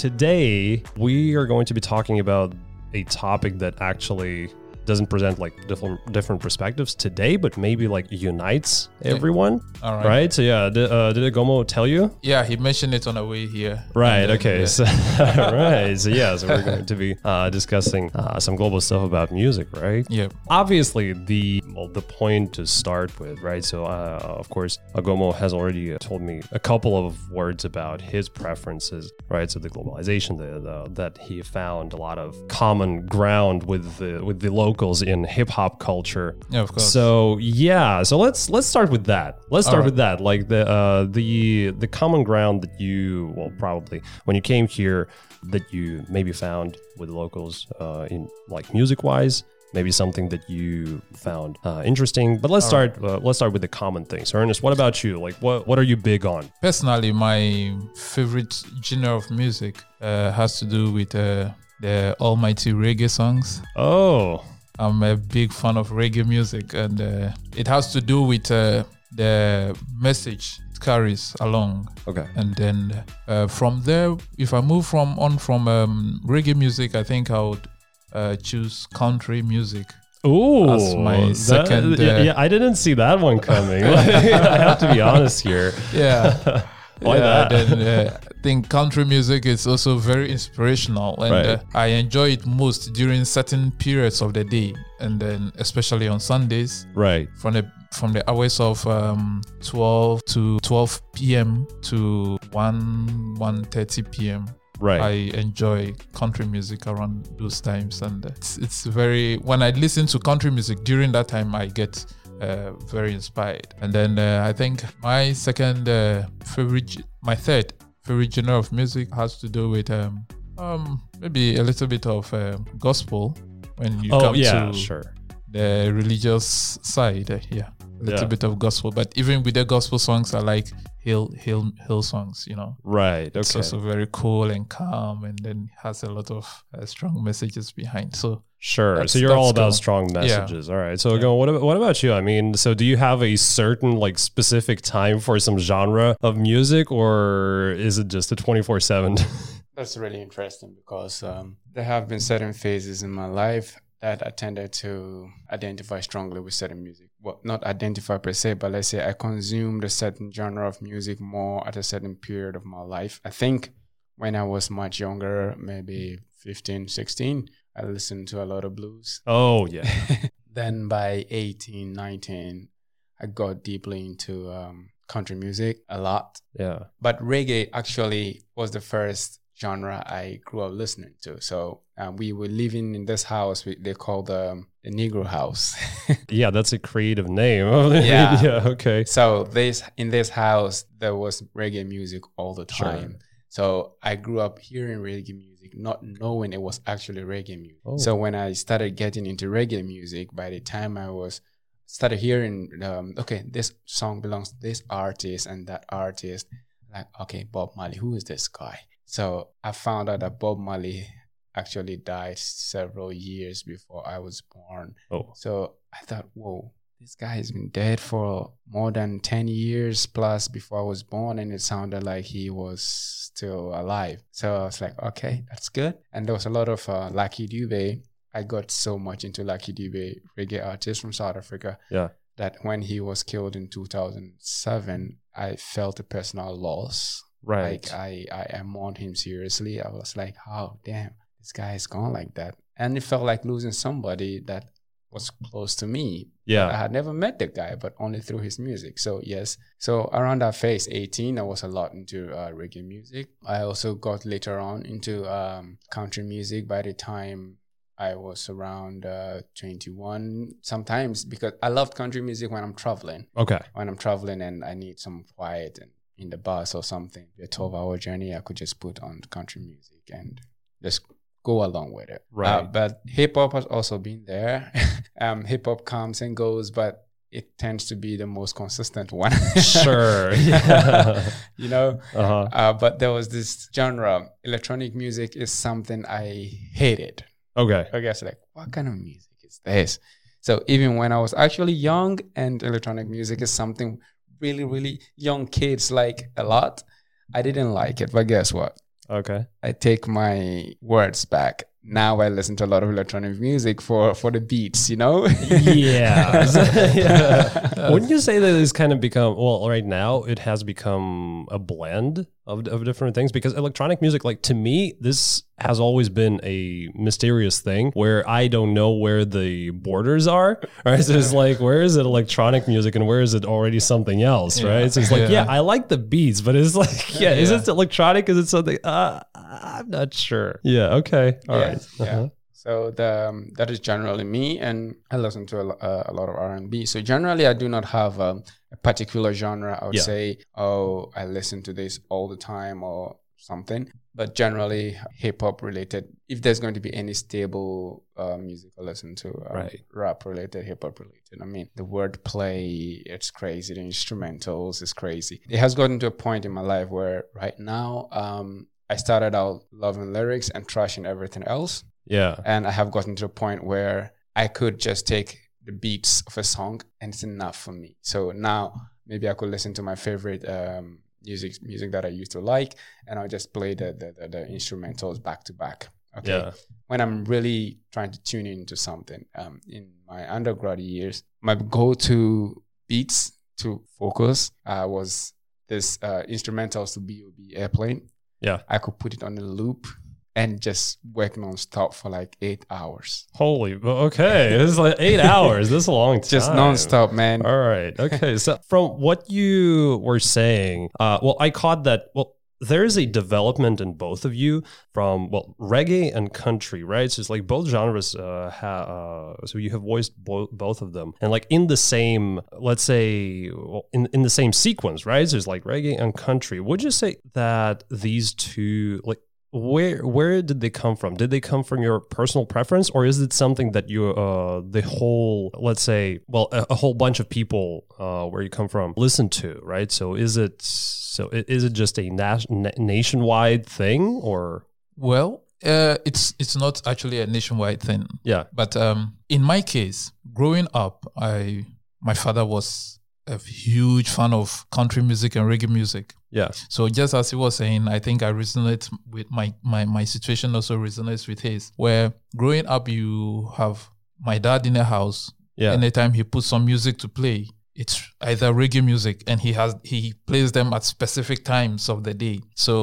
today we are going to be talking about a topic that actually doesn't present like different different perspectives today, but maybe like unites everyone. All right. Right. So yeah, did, uh, did Gomo tell you? Yeah, he mentioned it on the way here. Right. Then, Okay. yeah. So, right. So yeah. So we're going to be uh, discussing uh, some global stuff about music, right? yeah. Obviously, the well, the point to start with, right? So, uh, of course, Agomo has already told me a couple of words about his preferences, right? So, the globalization, the, the that he found a lot of common ground with the with the locals in hip hop culture. Yeah, of course. So yeah, so let's let's start with that. Let's start Alright. with that. Like the uh, the the common ground that you well probably when you came here that you maybe found with locals uh, in like music wise. Maybe something that you found uh, interesting, but let's start. Uh, let's start with the common things. Ernest, what about you? Like, what what are you big on? Personally, my favorite genre of music uh, has to do with uh, the almighty reggae songs. Oh, I'm a big fan of reggae music, and uh, it has to do with uh, the message it carries along. okay. And then uh, from there, if I move from on from um, reggae music, I think I would uh, choose country music. Ooh, That's my that- second, yeah, uh, yeah, I didn't see that one coming. I have to be honest here. Yeah. Why yeah, that? Then uh, I think country music is also very inspirational, and Right. uh, I enjoy it most during certain periods of the day, and then especially on Sundays Right. from the from the hours of um, 12 to 12 p.m. to 1 1:30 p.m. Right. I enjoy country music around those times, and it's, it's very when I listen to country music during that time, I get uh, very inspired. And then uh, I think my second uh, favorite, my third favorite genre of music has to do with um, um maybe a little bit of um, gospel when you oh come yeah, to sure. the religious side. uh, yeah, a little Yeah. bit of gospel, but even with the gospel songs, I like hill hill hill songs. You know. Right. okay. It's also very cool and calm, and then has a lot of uh, strong messages behind. So Sure. So you're all about cool. strong messages. All right. So Yeah. go. What about what about you? I mean, so do you have a certain like specific time for some genre of music, or is it just a twenty four seven? That's really interesting because um, there have been certain phases in my life that I tended to identify strongly with certain music. Well, not identify per se, but let's say I consumed a certain genre of music more at a certain period of my life. I think when I was much younger, maybe 15, 16, I listened to a lot of blues. Oh yeah. then by 18, 19, I got deeply into um, country music a lot Yeah. but reggae actually was the first genre I grew up listening to. So um, we were living in this house we, they call the, um, the Negro House. Yeah. That's a creative name. Yeah. yeah. Okay. so this in this house there was reggae music all the Sure. time. So I grew up hearing reggae music, not knowing it was actually reggae music. Oh. So when I started getting into reggae music, by the time I was started hearing, um, okay, this song belongs to this artist and that artist, like, okay, Bob Marley, who is this guy? So I found out that Bob Marley actually died several years before I was born. Oh. So I thought, whoa, this guy has been dead for more than 10 years plus before I was born, and it sounded like he was still alive. So I was like, okay, that's good. And there was a lot of uh, Lucky Dube. I got so much into Lucky Dube, reggae artist from South Africa, Yeah. that when he was killed in 2007, I felt a personal loss. Right. Like I, I, I mourned him seriously. I was like, oh damn, this guy is gone like that. And it felt like losing somebody that was close to me. Yeah. I had never met the guy, but only through his music. So yes. So around that phase, 18, I was a lot into uh, reggae music. I also got later on into um, country music by the time I was around uh, 21. Sometimes because I loved country music when I'm traveling Okay. when I'm traveling and I need some quiet and in the bus or something, a 12 hour journey, I could just put on country music and just go along with it. Right. Uh, but hip hop has also been there. um, hip hop comes and goes, but it tends to be the most consistent one. Sure. You know, Uh-huh. uh, but there was this genre. Electronic music is something I hated. Okay. I guess like, what kind of music is this? So even when I was actually young and electronic music is something really, really young kids like a lot, I didn't like it. But guess what? Okay. I take my words back. Now I listen to a lot of electronic music for for the beats, you know. Yeah. yeah. Wouldn't you say that it's kind of become well right now it has become a blend of, of different things because electronic music like to me this has always been a mysterious thing where I don't know where the borders are right so it's like where is it electronic music and where is it already something else right so it's like yeah, Yeah. I like the beats but it's like yeah, is Yeah. it electronic is it something uh, I'm not sure yeah okay all Yeah, right yeah. Uh-huh. So the um, that is generally me, and I listen to a, uh, a lot of R and B. So generally, I do not have um, a particular genre. I would Yeah. say, oh, I listen to this all the time or something. But generally, hip hop related. If there's going to be any stable uh, music, I listen to um, Right. rap related, hip hop related. I mean, the wordplay, it's crazy. The instrumentals is crazy. It has gotten to a point in my life where right now, um, I started out loving lyrics and trashing everything else yeah and I have gotten to a point where I could just take the beats of a song and it's enough for me. So now maybe I could listen to my favorite um, music music that I used to like, and I'll just play the the, the, the instrumentals back to back. Okay. yeah When I'm really trying to tune into something, um, in my undergrad years, my go-to beats to focus uh, was this uh, instrumentals to B.O.B. Airplane. Yeah. I could put it on a loop and just work non-stop for like eight hours. Holy, okay. This is like eight hours. This is a long time. Just non-stop, man. All right. Okay. So from what you were saying, uh, well, I caught that. Well, there is a development in both of you from well reggae and country, right? So it's like both genres. Uh, ha, uh, so you have voiced bo- both of them, and like in the same, let's say, well, in in the same sequence, right? So it's like reggae and country. Would you say that these two like? Where where did they come from? Did they come from your personal preference or is it something that you uh the whole let's say well a, a whole bunch of people uh where you come from listen to right? So is it so is it just a nas- nationwide thing or? Well, uh, it's it's not actually a nationwide thing, yeah. But um, in my case, growing up, I my father was a huge fan of country music and reggae music. yeah So just as he was saying, I think I resonate with my my my situation also resonates with his. Where growing up, you have my dad in the house. yeah Anytime he puts some music to play, it's either reggae music, and he has he plays them at specific times of the day. So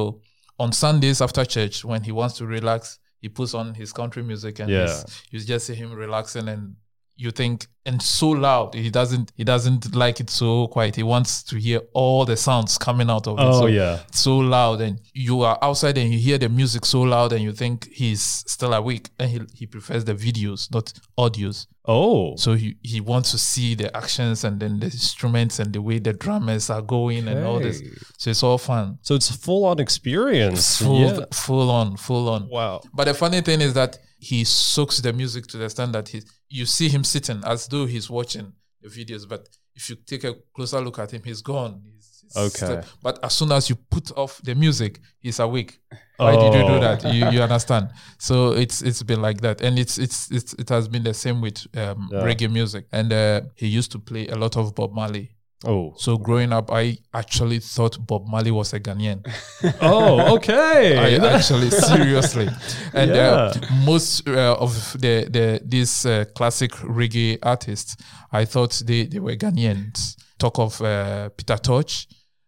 on Sundays after church, when he wants to relax, he puts on his country music, and Yeah. you just see him relaxing and. You think and so loud. He doesn't. He doesn't like it so quiet. He wants to hear all the sounds coming out of it. oh So yeah so loud and you are outside and you hear the music so loud and you think he's still awake and he, he prefers the videos not audios oh so he, he wants to see the actions and then the instruments and the way the drummers are going and all this so it's all fun so it's a full-on experience full, yeah full on full on wow but the funny thing is that he soaks the music to the extent that he you see him sitting as though he's watching the videos but if you take a closer look at him he's gone. He's- he's Okay. still- but as soon as you put off the music he's awake. Why did you do Oh. that? You, you understand? So it's it's been like that. And it's it's, it's it has been the same with um, Yeah. reggae music. And uh, he used to play a lot of bob marley oh. So growing up i actually thought bob marley was a ghanaian. Oh okay. I actually seriously, and uh, most uh, of the the these uh, classic reggae artists, I thought they they were Ghanaians. Talk of uh, Peter Tosh,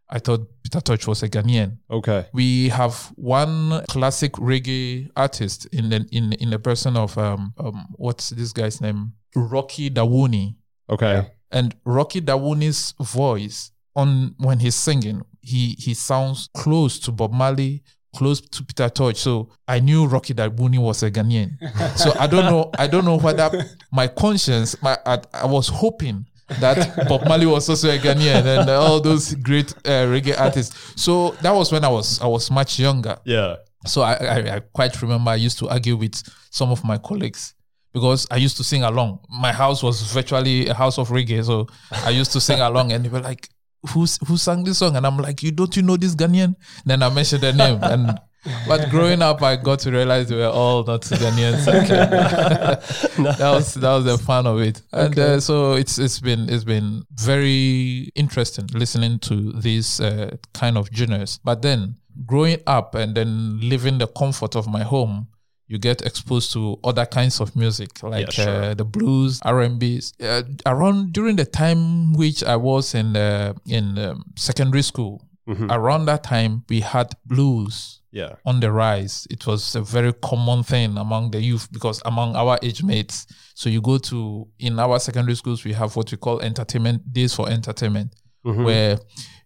I thought Peter Tosh was a Ghanaian. okay. We have one classic reggae artist in the in in the person of um, um what's this guy's name? Rocky Dawuni. Okay and Rocky Dawuni's voice on when he's singing, he he sounds close to Bob Marley, close to Peter Tosh. So I knew Rocky Dawuni was a Ghanaian. so I don't know, I don't know whether my conscience, my I, I was hoping that Bob Marley was also a Ghanaian and all those great uh, reggae artists. So that was when I was I was much younger. yeah So I, I, I quite remember I used to argue with some of my colleagues because I used to sing along. My house was virtually a house of reggae, so I used to sing along, and they were like, "Who's who sang this song?" And I'm like, "You don't you know this Ghanaian?" Then I mentioned the name, and but growing up, I got to realize they were all not Ghanaians. that was that was the fun of it, and uh, so it's it's been it's been very interesting listening to these uh, kind of genres. But then growing up and then living the comfort of my home, you get exposed to other kinds of music like Yeah, sure. uh, the blues, R and B's. Uh, around during the time which I was in uh, in um, secondary school, Mhm. around that time we had blues Yeah. on the rise. It was a very common thing among the youth because among our age mates. So you go to in our secondary schools, we have what we call entertainment days for entertainment, Mhm. where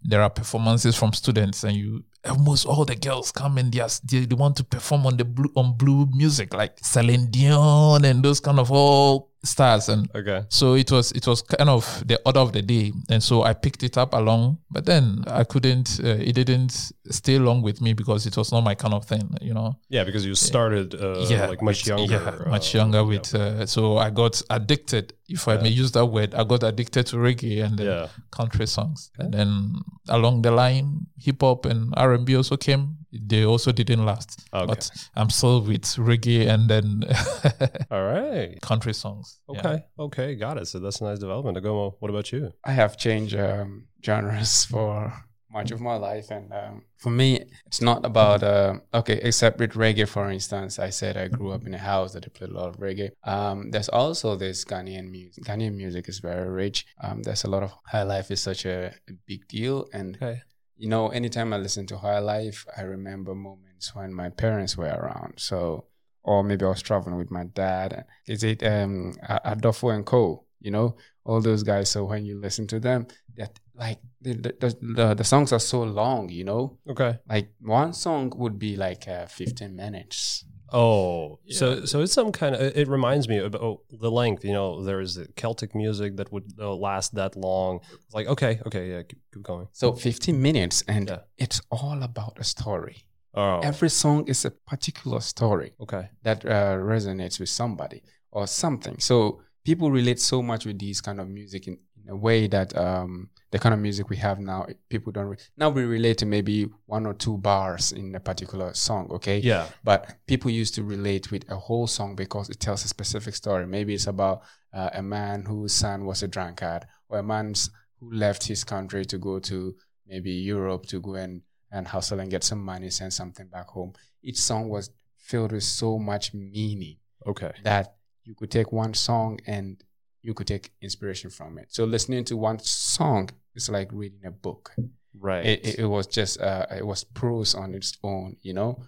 there are performances from students, and you almost all the girls come and they, they, they want to perform on the blue on blue music like Celine Dion and those kind of all stars and Okay. so it was it was kind of the order of the day, and so I picked it up along. But then I couldn't. Uh, it didn't stay long with me because it was not my kind of thing, you know. Yeah, because you started uh, like much younger. Yeah, much uh, younger. yeah. With uh, so I got addicted, if I may use that word. I got addicted to reggae and Yeah. country songs, and then along the line, hip hop and R and B also came. They also didn't last, Okay. but I'm still with reggae and then All right. country songs. Yeah. Okay. Okay. Got it. So that's a nice development. Agomo, what about you? I have changed um, genres for much of my life, and um, for me, it's not about uh, okay. Except with reggae, for instance, I said I grew up in a house that they played a lot of reggae. Um, there's also this Ghanaian music. Ghanaian music is very rich. Um, there's a lot of high life is such a, a big deal, and Okay. You know, anytime I listen to high life, I remember moments when my parents were around. So, or maybe I was traveling with my dad. Is it um Adolfo and Co? You know, all those guys. So when you listen to them, that like the the, the the songs are so long. You know, Okay. like one song would be like uh, 15 minutes. Oh, so Yeah. so it's some kind of. It reminds me of oh, the length. You know, there is Celtic music that would uh, last that long. It's like okay, okay, yeah, keep, keep going. So 15 minutes, and Yeah. it's all about a story. Oh, Every song is a particular story. okay. that uh, resonates with somebody or something. So people relate so much with these kind of music in, in a way that um, the kind of music we have now, people don't. Re- now we relate to maybe one or two bars in a particular song, okay? Yeah. But people used to relate with a whole song because it tells a specific story. Maybe it's about uh, a man whose son was a drunkard, or a man who left his country to go to maybe Europe to go and, and hustle and get some money, send something back home. Each song was filled with so much meaning Okay. that you could take one song and you could take inspiration from it. So listening to one song is like reading a book Right. it, it, it was just uh, it was prose on its own, you know,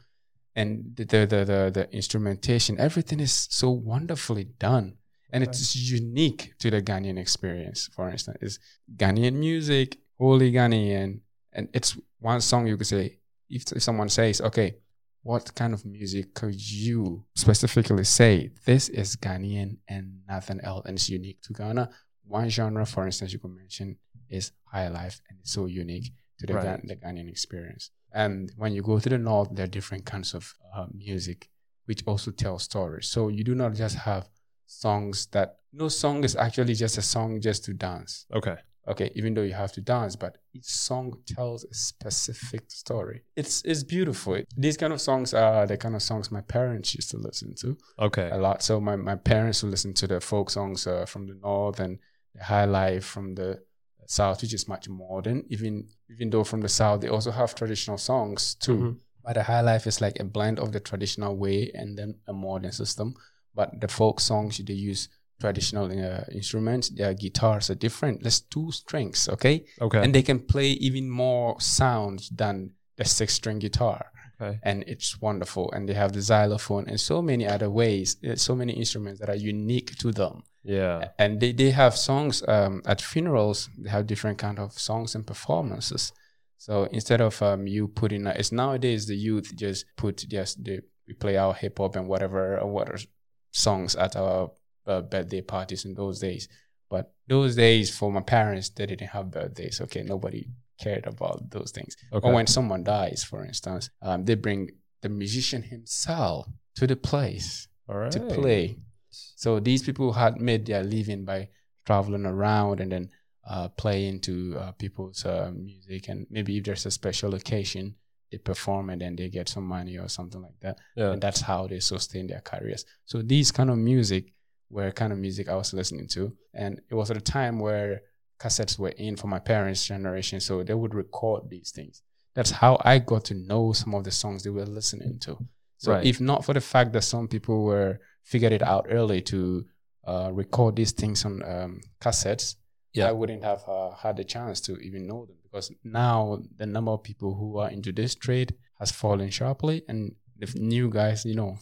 and the the the the, the instrumentation, everything is so wonderfully done, and it's unique to the Ghanaian experience. For instance, is Ghanaian music, wholly Ghanaian, and it's one song you could say if, if someone says, okay. What kind of music could you specifically say this is Ghanaian and nothing else, and it's unique to Ghana? One genre, for instance, you could mention is high life, and it's so unique to the, Right. The Ghanaian experience. And when you go to the north, there are different kinds of uh, music which also tell stories. So you do not just have songs that no song is actually just a song just to dance. okay. Okay, even though you have to dance, but each song tells a specific story. It's it's beautiful. These kind of songs are the kind of songs my parents used to listen to Okay. a lot. So my, my parents would listen to the folk songs uh, from the north and the high life from the south, which is much modern. Even even though from the south they also have traditional songs too. Mhm. But the high life is like a blend of the traditional way and then a modern system. But the folk songs they use traditional uh, instruments. Their guitars are different. There's two strings, okay, Okay. and they can play even more sounds than the six string guitar okay. and it's wonderful. And they have the xylophone and so many other ways, uh, so many instruments that are unique to them. Yeah. And they, they have songs um, at funerals. They have different kind of songs and performances. So instead of um, you putting, it's nowadays the youth just put just they we play our hip hop and whatever or what songs at our uh, birthday parties in those days. But those days for my parents, they didn't have birthdays. Okay, nobody cared about those things. Okay. Or when someone dies, for instance, um, they bring the musician himself to the place All right. to play. So these people had made their living by traveling around and then uh, playing to uh, people's uh, music. And maybe if there's a special occasion, they perform and then they get some money or something like that. Yeah. And that's how they sustain their careers. So these kind of music were kind of music I was listening to. And it was at a time where cassettes were in for my parents' generation. So they would record these things. that's how I got to know some of the songs they were listening to. So Right. if not for the fact that some people were figured it out early to uh, record these things on um, cassettes, Yeah. I wouldn't have uh, had the chance to even know them because now the number of people who are into this trade has fallen sharply, and the new guys, you know,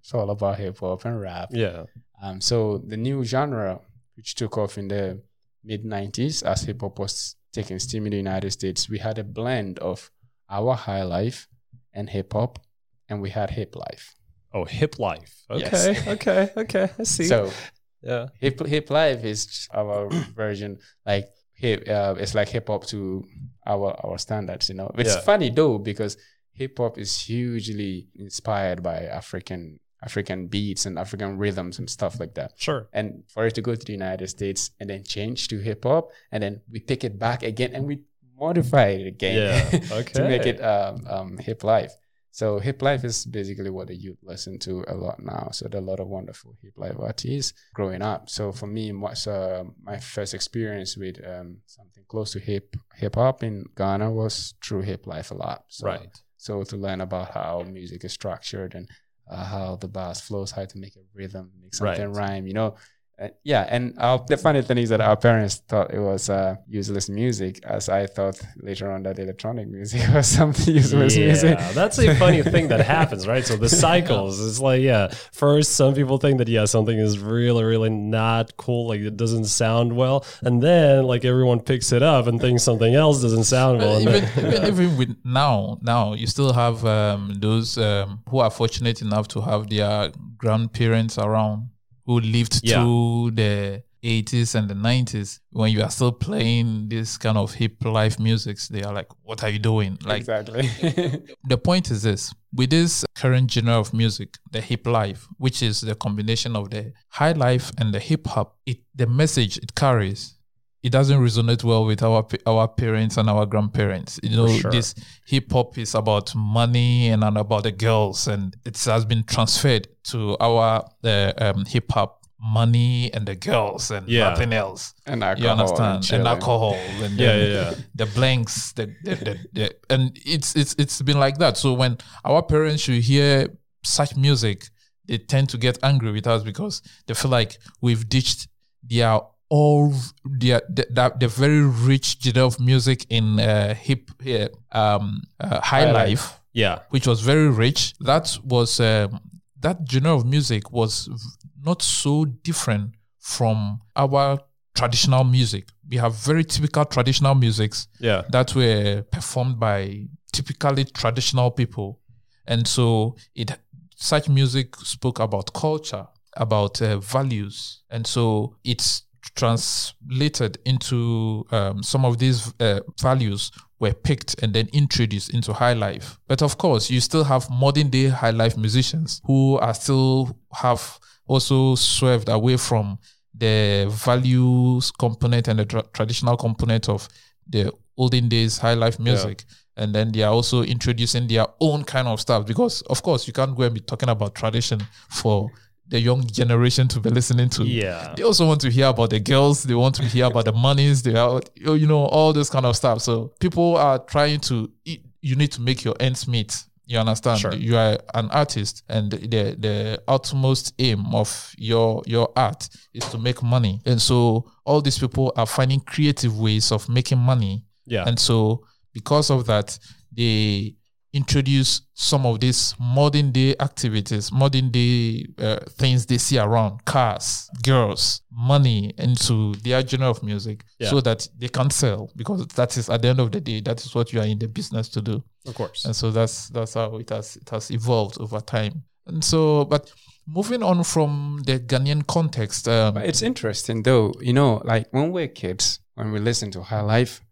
it's all about hip hop and rap. Yeah. Um, so the new genre, which took off in the mid '90s as hip hop was taking steam in the United States, we had a blend of our high life and hip hop, and we had hip life. Oh, hip life. Okay. Yes. Okay. Okay. I see. So yeah. hip hip life is our version, like hip. Uh, it's like hip hop to our our standards. You know, it's Yeah. funny though because hip hop is hugely inspired by African African beats and African rhythms and stuff like that. Sure. and for it to go to the United States and then change to hip hop, and then we take it back again and we modify it again Yeah. to make it um, um, hip life. So hip life is basically what the youth listen to a lot now. So there are a lot of wonderful hip life artists growing up. So for me, what's uh, my first experience with um, something close to hip hip hop in Ghana was through hip life a lot. So, Right. So to learn about how music is structured and uh, how the bass flows, how to make a rhythm, make something Right. rhyme, you know. Uh, yeah, and our, the funny thing is that our parents thought it was uh, useless music, as I thought later on that electronic music was something useless music. Yeah, that's a funny thing that happens, right? So the cycles, it's like, yeah, first some people think that yeah, something is really, really not cool, like it doesn't sound well, and then like everyone picks it up and thinks something else doesn't sound well. But even, then- even even with now now you still have um, those um, who are fortunate enough to have their grandparents around who lived Yeah. through the 80s and the 90s when you are still playing this kind of hip life music they are like what are you doing like exactly. the point is this with this current genre of music the hip life which is the combination of the high life and the hip hop it the message it carries it doesn't resonate well with our our parents and our grandparents you know sure. this hip hop is about money and, and about the girls and it has been transferred to our uh, um, hip hop money and the girls and Yeah. nothing else and alcohol. you understand and, chilling. alcohol and yeah, yeah, yeah. the blanks the, the, the, the and it's it's it's been like that so when our parents should hear such music they tend to get angry with us because they feel like we've ditched their all their the, the very rich genre of music in uh, hip uh, um uh, high, High life, life. Yeah. which was very rich that was um, that genre of music was not so different from our traditional music we have very typical traditional musics Yeah. that were performed by typically traditional people and so it such music spoke about culture about uh, values and so it's translated into um, some of these uh, values were picked and then introduced into high life. But of course you still have modern day high life musicians who are still have also swerved away from the values component and the tra- traditional component of the olden days high life music. And then they are also introducing their own kind of stuff because of course you can't go and be talking about tradition for the young generation to be listening to. Yeah. they also want to hear about the girls. They want to hear about the monies. They are you know all this kind of stuff. So people are trying to you need to make your ends meet. You understand? Sure. you are an artist and the the utmost aim of your your art is to make money. And so all these people are finding creative ways of making money. Yeah. and so because of that they introduce some of these modern day activities modern day uh, things they see around cars girls money into their genre of music Yeah. so that they can sell because that is at the end of the day that is what you are in the business to do of course. and so that's that's how it has it has evolved over time and so but moving on from the ghanaian context um, it's interesting though, you know, like when we're kids, when we listen to High Life,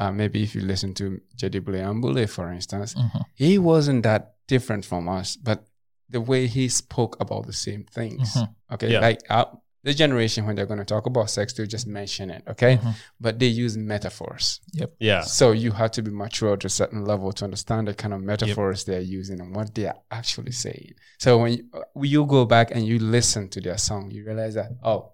uh, maybe if you listen to Jedibule Ambule, for instance, mhm, he wasn't that different from us, but the way he spoke about the same things. Mhm. Okay. Yeah. Like uh, the generation, when they're going to talk about sex, they'll just mention it. Okay. Mhm. But they use metaphors. Yep. Yeah. So you have to be mature to a certain level to understand the kind of metaphors they're using and what they are actually saying. So when you, when you go back and you listen to their song, you realize that, oh,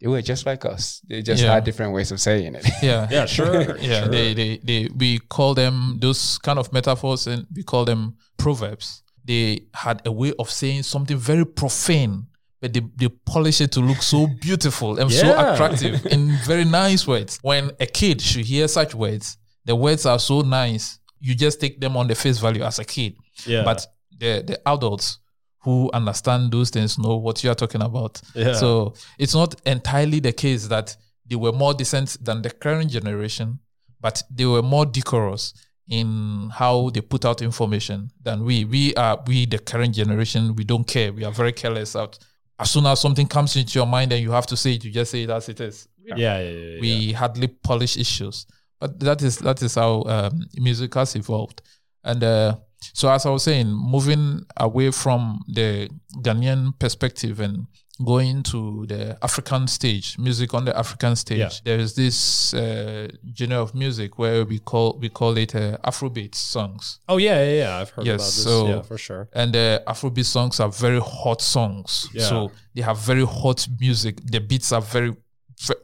they were just like us. They just Yeah. had different ways of saying it. Yeah. Yeah, sure. yeah, sure. they, they, they, we call them those kind of metaphors and we call them proverbs. They had a way of saying something very profane, but they, they polish it to look so beautiful and so attractive in very nice words. When a kid should hear such words, the words are so nice, you just take them on the face value as a kid. yeah. But the, the adults who understand those things know what you are talking about. Yeah. So it's not entirely the case that they were more decent than the current generation, but they were more decorous in how they put out information than we. We are we the current generation. We don't care. We are very careless out. As soon as something comes into your mind and you have to say it, you just say it as it is. yeah, yeah, yeah, yeah. We hardly polish issues, but that is that is how um, music has evolved. And uh, so, as I was saying, moving away from the Ghanaian perspective and going to the African stage, music on the African stage, Yeah. there is this uh, genre of music where we call we call it uh, Afrobeat songs. Oh yeah, yeah, yeah. I've heard Yes, about this. so- yeah, for sure. And the Afrobeat songs are very hot songs. Yeah. So they have very hot music. The beats are very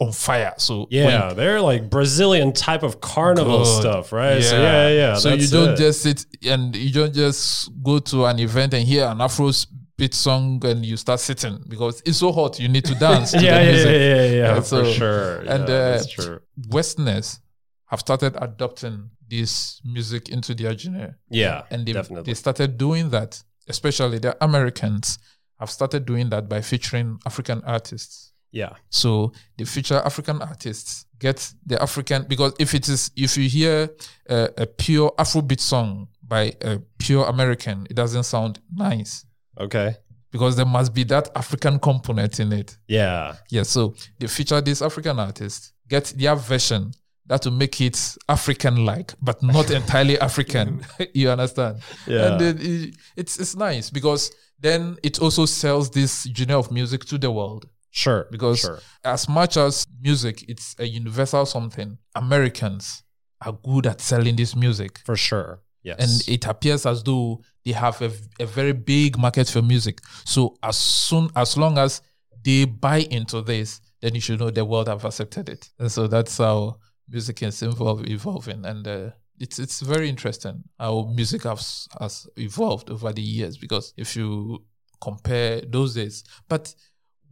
on fire. So Yeah, when- they're like Brazilian type of carnival Good. stuff, right? So yeah, yeah. yeah So you don't it. just sit and you don't just go to an event and hear an Afro beat song and you start sitting because it's so hot. You need to dance. to yeah, the yeah, music. yeah, yeah, yeah, Yeah, for so- sure. and, yeah, uh. Westerners have started adopting this music into their genre. Yeah, and they, definitely. they started doing that, especially the Americans have started doing that by featuring African artists. Yeah, So they feature African artists, get the African because if it is if you hear a, a pure Afrobeat song by a pure American, it doesn't sound nice okay, because there must be that African component in it. yeah, Yeah, so they feature this African artist, get their version that will make it African like, but not entirely African. you understand? yeah, And then it, it's it's nice because then it also sells this genre of music to the world. Sure, Because sure. as much as music, it's a universal something. Americans are good at selling this music. for sure. Yes, And it appears as though they have a, a very big market for music. So as soon as long as they buy into this, then you should know the world have accepted it. And so that's how music is evolve, evolving. And uh, it's it's very interesting how music has has evolved over the years because if you compare those days, but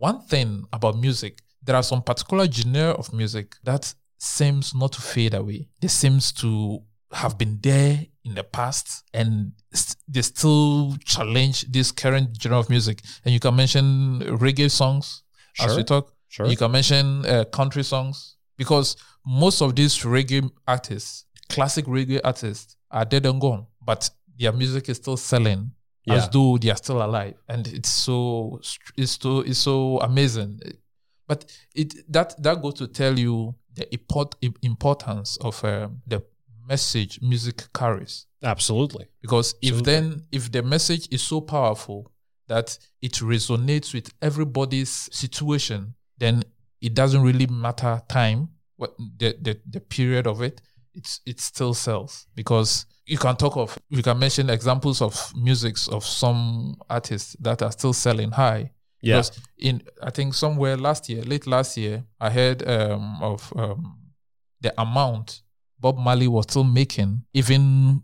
one thing about music, there are some particular genre of music that seems not to fade away. They seems to have been there in the past and st- they still challenge this current genre of music. And you can mention reggae songs as we talk. sure. You can mention uh, country songs because most of these reggae artists, classic reggae artists, are dead and gone, but their music is still selling as Yeah. though they are still alive, and it's so it's so it's so amazing. But it that that goes to tell you the import, importance of um, the message music carries. Absolutely. Because if Absolutely. then if the message is so powerful that it resonates with everybody's situation, then it doesn't really matter time, what the, the, the period of it, it's it still sells. Because you can talk of you can mention examples of musics of some artists that are still selling high. Yeah. In I think somewhere last year, late last year, I heard um, of um, the amount Bob Marley was still making, even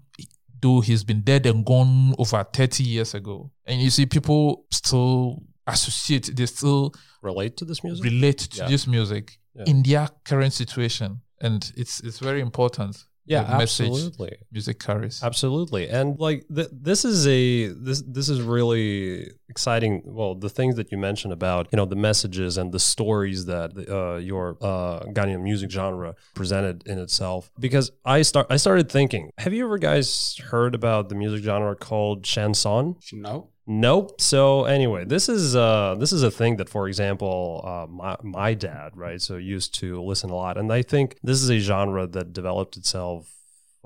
though he's been dead and gone over 30 years ago. And you see, people still associate, they still Relate to this music? relate to Yeah. this music Yeah. in their current situation. And it's it's very important. Yeah, the message absolutely. music carries. Absolutely. And like th- this is a this this is really exciting. Well, the things that you mentioned about, you know, the messages and the stories that uh, your uh Ghanaian music genre presented in itself because I start I started thinking, have you ever guys heard about the music genre called chanson? You know? Nope. So anyway, this is uh this is a thing that, for example, uh, my my dad, right, so used to listen a lot, and I think this is a genre that developed itself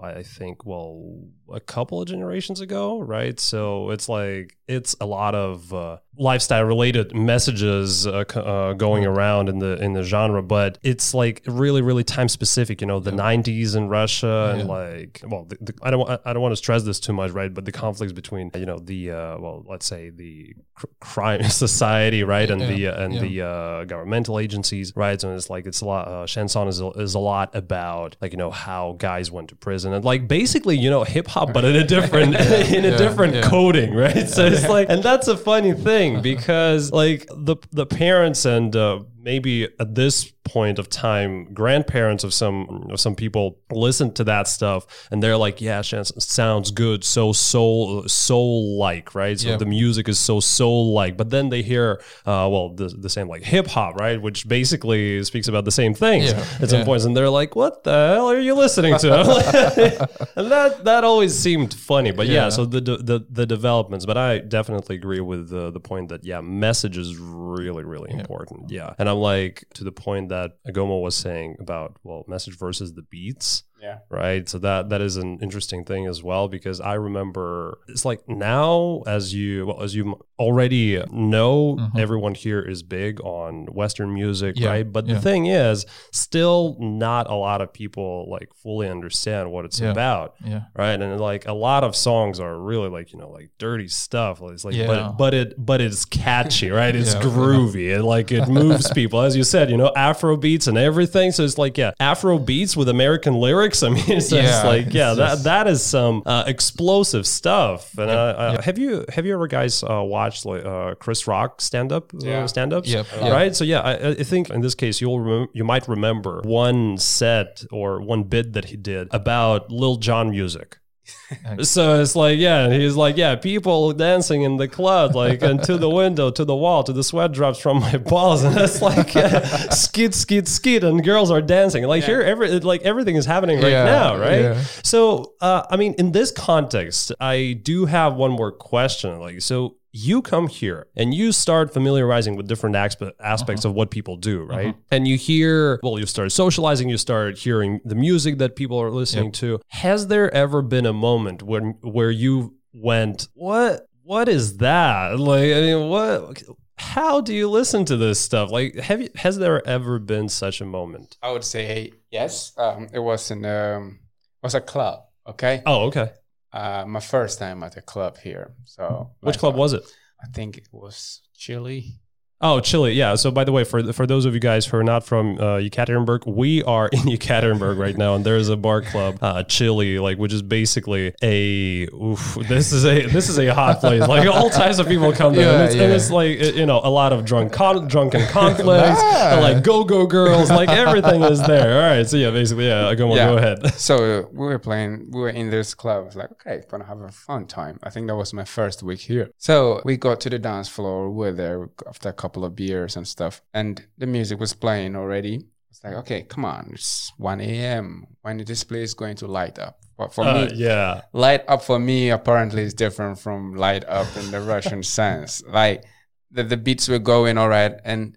I think, well, a couple of generations ago, right? So it's like it's a lot of uh, lifestyle related messages uh, uh, going around in the in the genre, but it's like really, really time specific. You know, the '90s in Russia and like, well, the, the, I don't I don't want to stress this too much, right? But the conflicts between you know the uh, well, let's say the cr- crime society, right, and Yeah. the uh, and Yeah. the uh, governmental agencies, right? And it's like it's a lot. Uh, Chanson is a, is a lot about like you know how guys went to prison and like basically you know hip hop, but in a different in a Yeah, different yeah. coding, right? So it's like, and that's a funny thing because like the the parents and uh, maybe at this point of time, grandparents of some of some people listen to that stuff and they're like, yeah, sounds good, so soul soul like, right? So Yeah. the music is so soul like, but then they hear, uh, well, the, the same like hip hop, right? Which basically speaks about the same things Yeah, at some yeah. points, and they're like, what the hell are you listening to? and that that always seemed funny, but yeah. Yeah. so the the the developments, but I definitely agree with the the point that yeah, message is really really important. Yeah, and I'm like to the point that Agomo was saying about well, message versus the beats Yeah. right so that that is an interesting thing as well because i remember it's like now as you well as you already know mm-hmm. everyone here is big on western music Yeah, right but yeah. the thing is still not a lot of people like fully understand what it's Yeah. about Yeah. right and like a lot of songs are really like you know like dirty stuff it's like Yeah. but but it but it's catchy right it's Yeah. groovy and like it moves people as you said you know afro beats and everything so it's like yeah afro beats with american lyrics i mean it's just Yeah, like yeah it's that just- that is some uh, explosive stuff. And uh, uh, yeah. have you have you ever guys uh, watched like uh, chris rock stand-up Yeah. uh, stand-ups? Yep, yeah. right? So yeah I, I think in this case you'll rem- you might remember one set or one bit that he did about lil jon music so it's like, yeah, he's like, yeah, people dancing in the club, like, and to the window, to the wall, to the sweat drops from my balls, and it's like, yeah, skid, skid, skid, and girls are dancing. Like here, every like everything is happening right Yeah, now, right? yeah. So, uh, I mean, in this context, I do have one more question. Like, so you come here and you start familiarizing with different aspe- aspects of what people do, right? And you hear, well, you start socializing, you start hearing the music that people are listening to. Has there ever been a moment when where you went, what? What is that? Like, I mean, what? How do you listen to this stuff? Like, have you? Has there ever been such a moment? I would say yes. Um, it was in um, it was a club. Okay. Oh, okay. Uh, my first time at a club here. So Which like, club was it? I think it was Chile. Oh, Chile. Yeah. So, by the way, for for those of you guys who are not from uh, Yekaterinburg, we are in Yekaterinburg right now, and there is a bar club, uh, Chile, like which is basically a. Oof, this is a this is a hot place. Like all types of people come there, and, Yeah, it's, and it's like you know a lot of drunk con- drunken conflicts, Ah. and, like go go girls, like everything is there. All right. So yeah, basically, yeah. Go Yeah. go ahead. So we were playing, we were in this club. I was like, okay, gonna have a fun time. I think that was my first week here. So we got to the dance floor. We were there after a couple of beers and stuff, and the music was playing already. It's like, okay, come on, it's 1 a.m. When is this place going to light up? But for Uh, me, yeah. light up for me apparently is different from light up in the Russian sense. Like the, the beats were going all right, and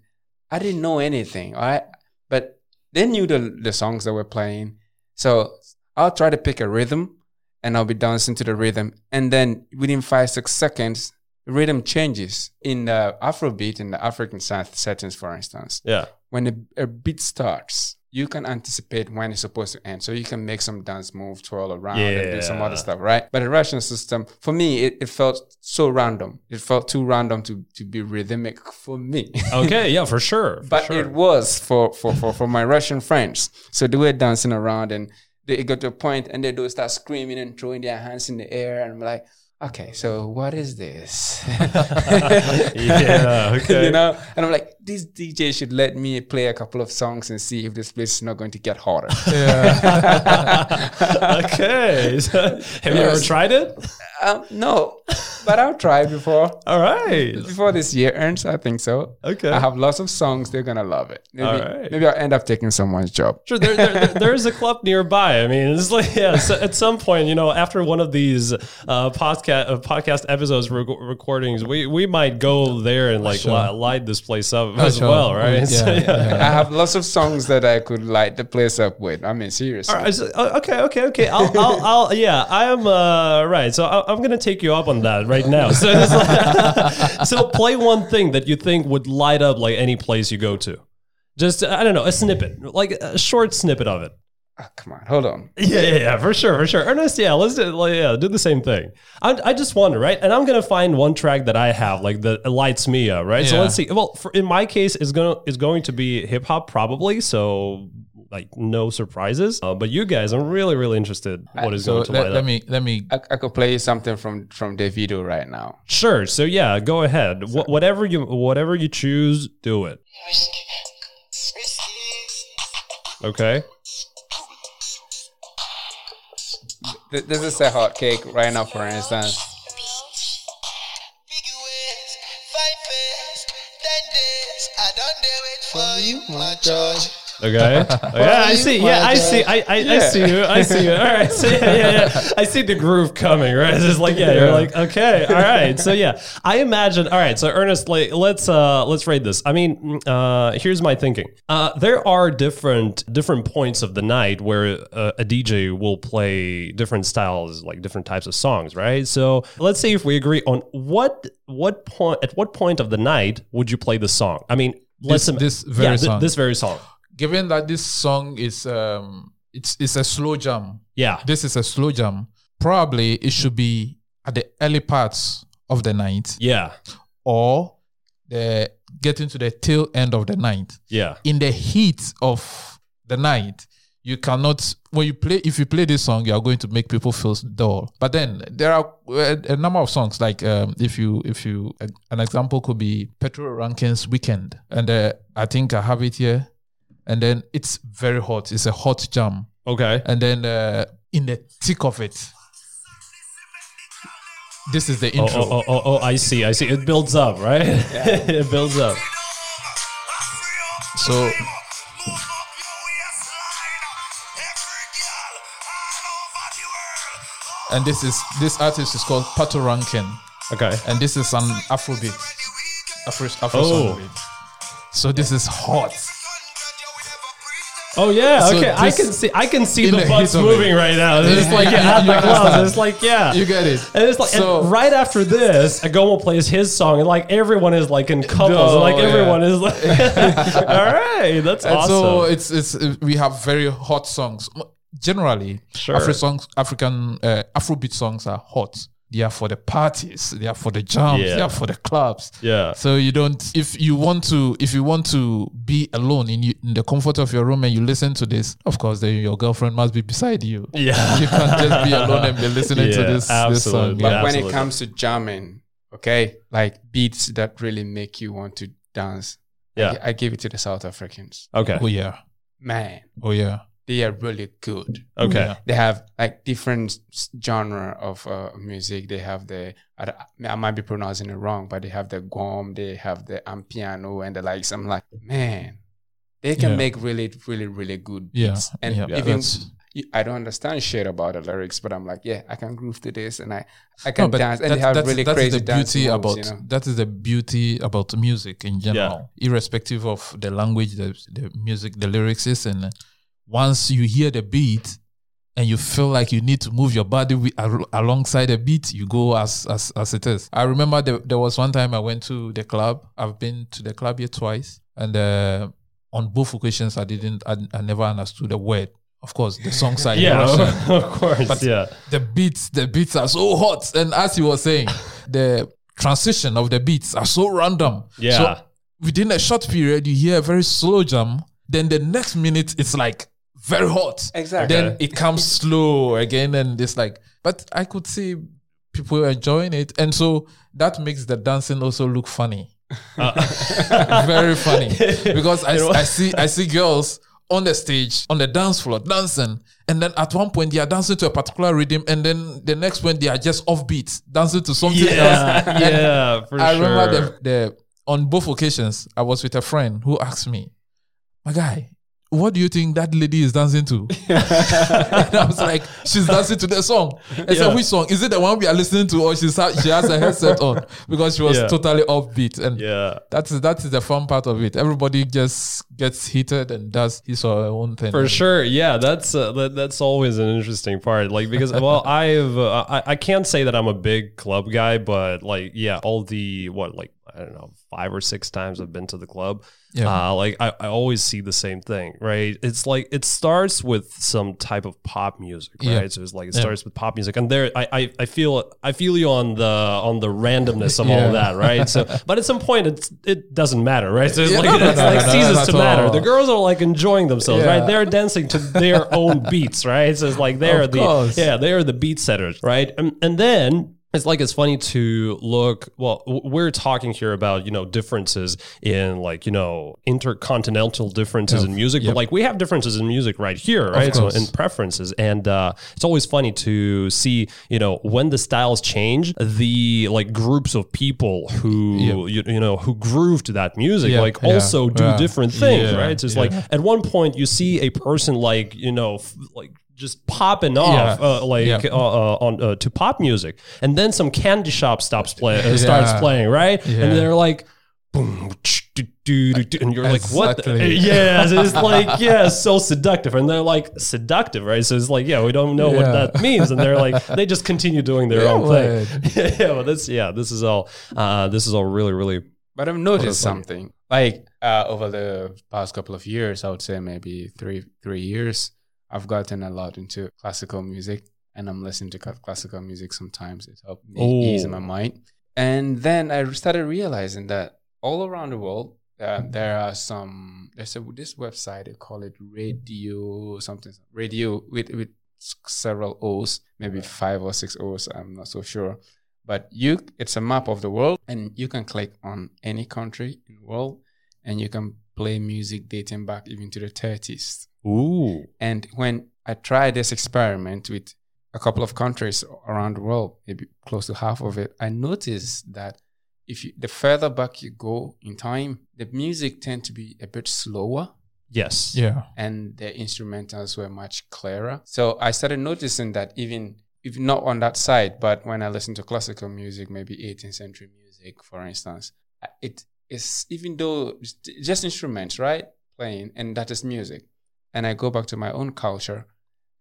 I didn't know anything, all right? But they knew the the songs that were playing, so I'll try to pick a rhythm, and I'll be dancing to the rhythm, and then within five six seconds, rhythm changes in the Afrobeat in the African set- settings, for instance Yeah. when a, a beat starts, you can anticipate when it's supposed to end. So you can make some dance move, twirl around, and do some other stuff, right? But the Russian system, for me, it, it felt so random. It felt too random to, to be rhythmic for me. Okay. Yeah. For sure. For but sure. it was for, for, for, for my Russian friends. So they were dancing around and they got to a point and they do start screaming and throwing their hands in the air. And I'm like, okay, so what is this? Yeah, okay. you know? And I'm like, this DJ should let me play a couple of songs and see if this place is not going to get hotter. Yeah. okay. So, have you ever tried it? um, no, but I'll try before All right. before this year ends. I think so. Okay. I have lots of songs. They're gonna love it. Maybe, All right. maybe I'll end up taking someone's job. Sure, there, there, there- there's a club nearby. I mean, it's like yeah. So at some point, you know, after one of these uh, podcast uh, podcast episodes rec- recordings, we we might go there and like Sure. li- light this place up as sure. well, right? Yeah, So, yeah. I have lots of songs that I could light the place up with. I mean, seriously. All right, so- uh, okay, okay, okay. I'll, I'll, I'll, yeah, I am uh, right. So I, I'm gonna take you up on that right now. So, it's like- so play one thing that you think would light up like any place you go to. Just I don't know, a snippet, like a short snippet of it. Ah, come on, hold on. Yeah, yeah, yeah, for sure, for sure. Ernest, yeah, let's do, like, yeah, do the same thing. I, I just wonder, right? And I'm gonna find one track that I have, like that lights me up, right? So let's see. Well, for, in my case, it's gonna is going to be hip hop probably. So like no surprises. Uh, but you guys, I'm really, really interested. What is So going to light let, up? me let me I, I could play you something from from Davido right now. Sure. So yeah, go ahead. Wh- whatever you whatever you choose, do it. Okay. Th- This is a hot cake right now, for instance. Okay. yeah, I see. Yeah, I see. I, I, I see you. I see you. All right. So yeah, yeah, yeah. I see the groove coming. Right. It's just like yeah. You're like okay. All right. So yeah, I imagine. All right. So Ernest, like, let's uh let's rate this. I mean, uh, here's my thinking. Uh, there are different different points of the night where uh, a DJ will play different styles, like different types of songs. Right. So let's see if we agree on what what point at what point of the night would you play the song? I mean. Let's This- this very yeah, thi- song. this very song. Given that this song is um it's it's a slow jam. Yeah. This is a slow jam. Probably it should be at the early parts of the night Yeah. or the getting to the tail end of the night. Yeah. In the heat of the night, you cannot when you play if you play this song, you are going to make people feel dull. But then there are a, a number of songs like um, if you if you an example could be Patoranking's Weekend, and uh, I think I have it here, and then it's very hot. It's a hot jam, Okay. and then uh, in the thick of it, this is the Oh, intro. oh, oh, oh, oh, I see. I see. It builds up, right? Yeah. it builds up. So and this is this artist is called Patoranking, Okay. and this is an Afrobeat, Afro Afro Oh. song beat. So this is hot. Oh yeah. So Okay. I can see. I can see the the butts moving it. right now. It's Yeah, like yeah, my gloves. It's like yeah. You get it. and it's like So- and right after this, Agomo plays his song, and like everyone is like in couples, Oh, like yeah. everyone is like, all right, that's And awesome. so it's it's uh, we have very hot songs. Generally, Sure. Afro songs, African uh, Afrobeat songs are hot. They are for the parties. They are for the jams. They are for the clubs. yeah. So you don't if you want to if you want to be alone in, you, in the comfort of your room and you listen to this, of course, then your girlfriend must be beside you. Yeah. You can't just be alone and be listening to Yeah, this, this song. absolutely. But Yeah. when it comes to jamming, okay, like beats that really make you want to dance, Yeah. gi- I, give it to the South Africans. Okay. Oh yeah. Man, Oh yeah. They are really good. Okay. Yeah. They have like different genre of uh, music. They have the I might be pronouncing it wrong, but they have the gqom, they have the amapiano, and the likes. I'm like, man, they can Yeah. make really, really, really good Yeah. beats. And yeah. even That's- I don't understand shit about the lyrics, but I'm like, yeah, I can groove to this, and I I can No, but dance, and that- they have that's, really that's crazy the dance beauty moves, about you know? that is the beauty about music in general, irrespective of the language, the, the music, the lyrics is, and once you hear the beat and you feel like you need to move your body with, al- alongside the beat, you go as as as it is. I remember there, there was one time I went to the club. I've been to the club here twice, and uh, on both occasions I didn't, I, I never understood a word. Of course, the songs are Yeah. Russian Of course. But- yeah. the beats, the beats are so hot. And as you were saying, the transition of the beats are so random. Yeah. So within a short period, you hear a very slow jam. Then the next minute, it's like very hot. Exactly. Then it comes slow again, and it's like. But I could see people enjoying it, and so that makes the dancing also look funny. Uh, very funny because I, I see I see girls on the stage, on the dance floor, dancing. And then at one point they are dancing to a particular rhythm, and then the next point they are just offbeat, dancing to something else. Yeah, yeah, for I sure. remember the, the on both occasions I was with a friend who asked me, "My guy, what do you think that lady is dancing to?" and I was like, "She's dancing to the song." I Yeah. said, "Which song? Is it the one we are listening to, or she's ha- she has a headset on because she was Yeah. totally offbeat?" And yeah, that's that is the fun part of it. Everybody just gets heated and does his or her own thing. For sure, yeah, that's uh, that, that's always an interesting part. Like because well, I've uh, I I can't say that I'm a big club guy, but like yeah, all the what like I don't know five or six times I've been to the club. Yeah. Uh, like I, I always see the same thing, right? It's like it starts with some type of pop music, right? Yeah. So it's like it Yeah. starts with pop music, and there I, I, I feel I feel you on the on the randomness of all of that, right? So, but at some point it's it doesn't matter, right? So it's Yeah, like no, no, it's no, like no, ceases to matter. The girls are like enjoying themselves, Yeah. right? They're dancing to their own beats, right? So it's like they're the yeah they're the beat setters, right? And, and then it's like it's funny to look well we're talking here about you know differences in like you know intercontinental differences Yep. in music Yep. but like we have differences in music right here right? So in preferences. And uh it's always funny to see you know when the styles change the like groups of people who you, you know who groove to that music like yeah, also do yeah, different things yeah, right? So it's like at one point you see a person like you know f- like just popping off Yeah. uh, like Yeah. uh, uh, on uh, to pop music, and then some candy shop stops play uh, starts Yeah. playing, right? Yeah. And they're like, boom, do, do, do, do, and you're like, what? The? Exactly. Yeah, so it's like, yeah, so seductive, and they're like seductive, right? So it's like, yeah, we don't know what that means, and they're like, they just continue doing their Yeah, own word. thing. yeah, well, that's yeah, this is all, uh, this is all really, really But I've noticed something like uh, over the past couple of years. I would say maybe three three years. I've gotten a lot into classical music, and I'm listening to classical music sometimes. It helped me ease Oh. my mind. And then I started realizing that all around the world, uh, there are some. There's a this website. They call it Radio something. Radio with with several O's, maybe five or six O's. I'm not so sure but you it's a map of the world and you can click on any country in the world and you can play music dating back even to the 30s ooh, and when i tried this experiment with a couple of countries around the world maybe close to half of it i noticed that if you the further back you go in time the music tend to be a bit slower yes, Yeah. and the instrumentals were much clearer. So I started noticing that even if not on that side, but when I listen to classical music, maybe 18th century music, for instance, it is even though it's just instruments, right, playing, and that is music. And I go back to my own culture,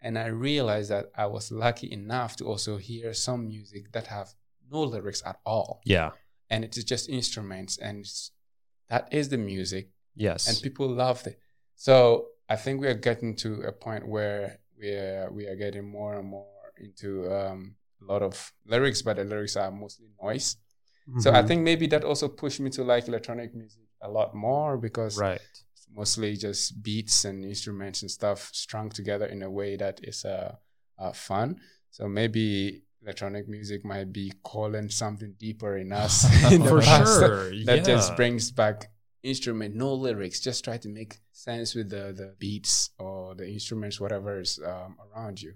and I realize that I was lucky enough to also hear some music that have no lyrics at all, yeah, and it is just instruments, and it's, that is the music yes, and people loved it. So I think we are getting to a point where we are we are getting more and more into um, a lot of lyrics, but the lyrics are mostly noise. So I Mhm. think maybe that also pushed me to like electronic music a lot more because right, it's mostly just beats and instruments and stuff strung together in a way that is uh, uh, fun. So maybe electronic music might be calling something deeper in us in for sure, that yeah. just brings back instrument, no lyrics. Just try to make sense with the the beats or the instruments, whatever is um, around you.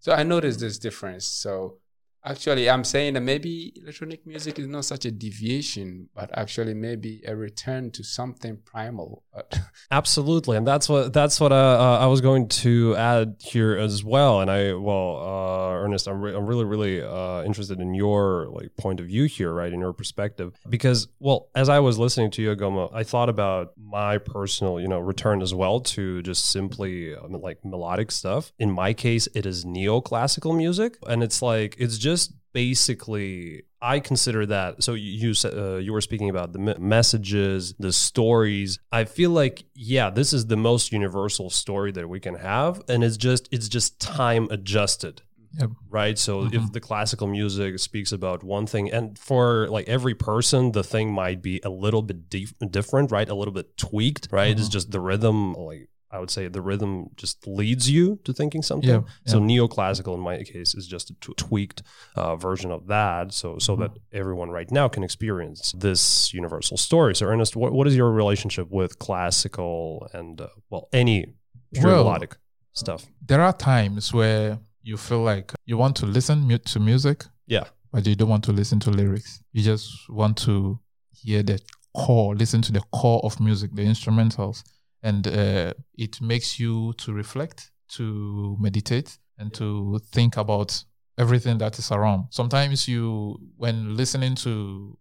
So I noticed this difference. So actually, I'm saying that maybe electronic music is not such a deviation, but actually maybe a return to something primal. Absolutely, and that's what that's what uh, uh, I was going to add here as well. And I, well, uh, Ernest, I'm, re- I'm really really uh, interested in your like point of view here, right, in your perspective, because well, as I was listening to you, Goma, I thought about my personal, you know, return as well to just simply um, like melodic stuff. In my case, it is neoclassical music, and it's like it's just basically I consider that. So you uh, you were speaking about the messages, the stories. I feel like yeah, this is the most universal story that we can have, and it's just it's just time adjusted. Yep. Right. So Mhm. if the classical music speaks about one thing, and for like every person, the thing might be a little bit dif- different, right? A little bit tweaked, right? It's Mhm. just the rhythm, like I would say the rhythm just leads you to thinking something. Yeah. So neoclassical, in my case, is just a t- tweaked uh, version of that, so so that everyone right now can experience this universal story. So, Ernest, what, what is your relationship with classical and uh, well, any pure Well- melodic stuff. There are times where you feel like you want to listen mu- to music, Yeah. but you don't want to listen to lyrics. You just want to hear the core, listen to the core of music, the instrumentals, and uh, it makes you to reflect, to meditate, and to think about everything that is around. Sometimes you, when listening to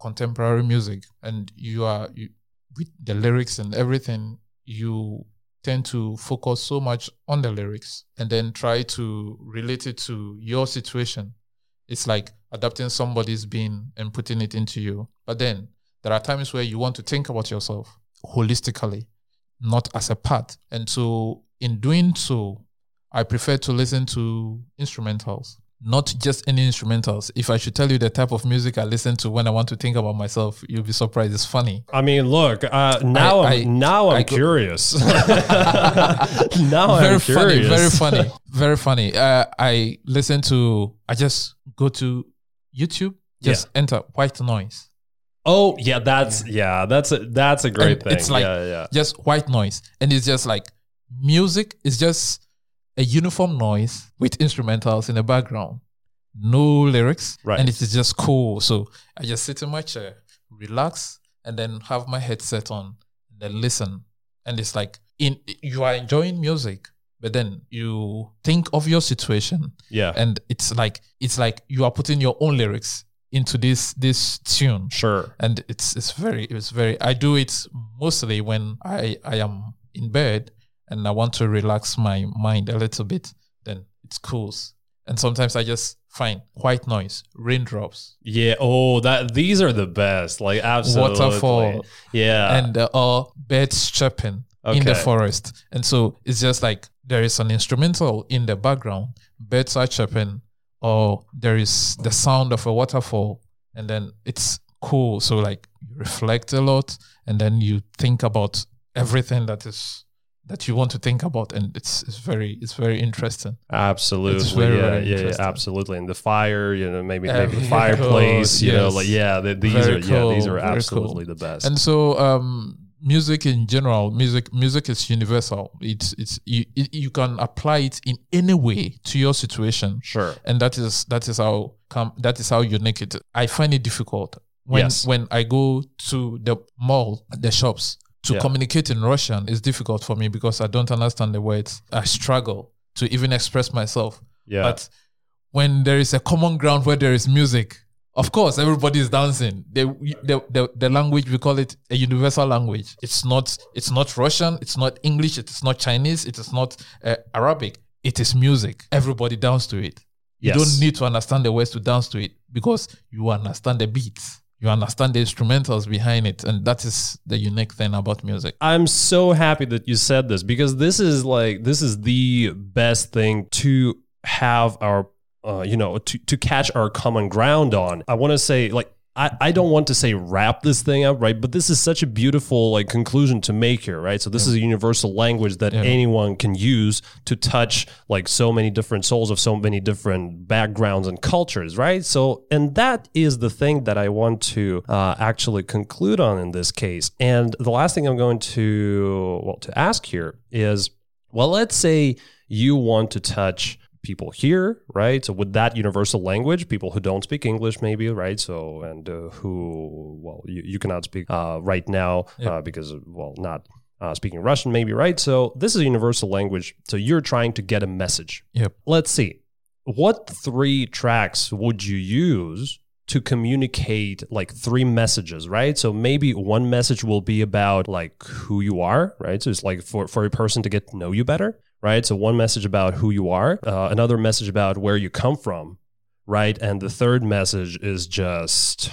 contemporary music, and you are you, with the lyrics and everything, you tend to focus so much on the lyrics and then try to relate it to your situation it's like adapting somebody's being and putting it into you. But then there are times where you want to think about yourself holistically, not as a part. And so, in doing so, I prefer to listen to instrumentals, not just any instrumentals. If I should tell you the type of music I listen to when I want to think about myself, you'll be surprised. It's funny. I mean, look. Uh, now I, am now I'm I go- curious. now very I'm funny, very funny, very funny. Uh, I listen to. I just go to YouTube, just enter white noise. Oh yeah, that's yeah, that's a that's a great And thing. it's like- yeah, yeah. just white noise and it's just like music is just a uniform noise with instrumentals in the background no lyrics Right. and it is just cool so i just sit in my chair relax and then have my headset on and then listen and it's like in you are enjoying music but then you think of your situation Yeah. and it's like it's like you are putting your own lyrics into this this tune Sure. and it's it's very it's very i do it mostly when i i am in bed and i want to relax my mind a little bit then it's cool and sometimes i just find white noise raindrops Yeah. Oh, that these are the best. Like absolutely. waterfall Yeah. and uh, or birds chirping in the forest and so it's just like there is an instrumental in the background birds are chirping or there is the sound of a waterfall and then it's cool so like you reflect a lot and then you think about everything that is that you want to think about and it's it's very it's very interesting Absolutely, very, yeah, very yeah, yeah, absolutely. And the fire, you know, maybe maybe the fireplace, cool, you know, like yeah, the, these Very are yeah, these are absolutely cool. the best. and so um music in general music music is universal. It's it's you, it, you can apply it in any way to your situation. Sure, and that is that is how come that is how unique it i find it difficult when Yes. when i go to the mall the shops to Yeah. communicate in russian is difficult for me because i don't understand the words. I struggle to even express myself. Yeah, but when there is a common ground where there is music of course everybody is dancing. The, the, the, the language we call it a universal language. It's not it's not russian it's not english it is not chinese it is not uh, arabic. It is music. Everybody dance to it. You don't need to understand the words to dance to it because you understand the beats. You understand the instrumentals behind it. And that is the unique thing about music. I'm so happy that you said this because this is like this is the best thing to have our uh, you know to to catch our common ground on. I want to say like I, I don't want to say wrap this thing up, right? But this is such a beautiful like conclusion to make here, right? So this is a universal language that Yeah. anyone can use to touch like so many different souls of so many different backgrounds and cultures, right? So and that is the thing that I want to uh, actually conclude on in this case. And the last thing I'm going to well to ask here is, well, let's say you want to touch people here, right? So with that universal language, people who don't speak English, maybe, right? So and uh, who, well, you, you cannot speak uh, right now Yep. uh, because, well, not uh, speaking Russian, maybe, right? So this is a universal language. So you're trying to get a message. Yep. Let's see. What three tracks would you use to communicate like three messages, right? So maybe one message will be about like who you are, right? So it's like for, for a person to get to know you better, right? So one message about who you are, uh, another message about where you come from, right? And the third message is just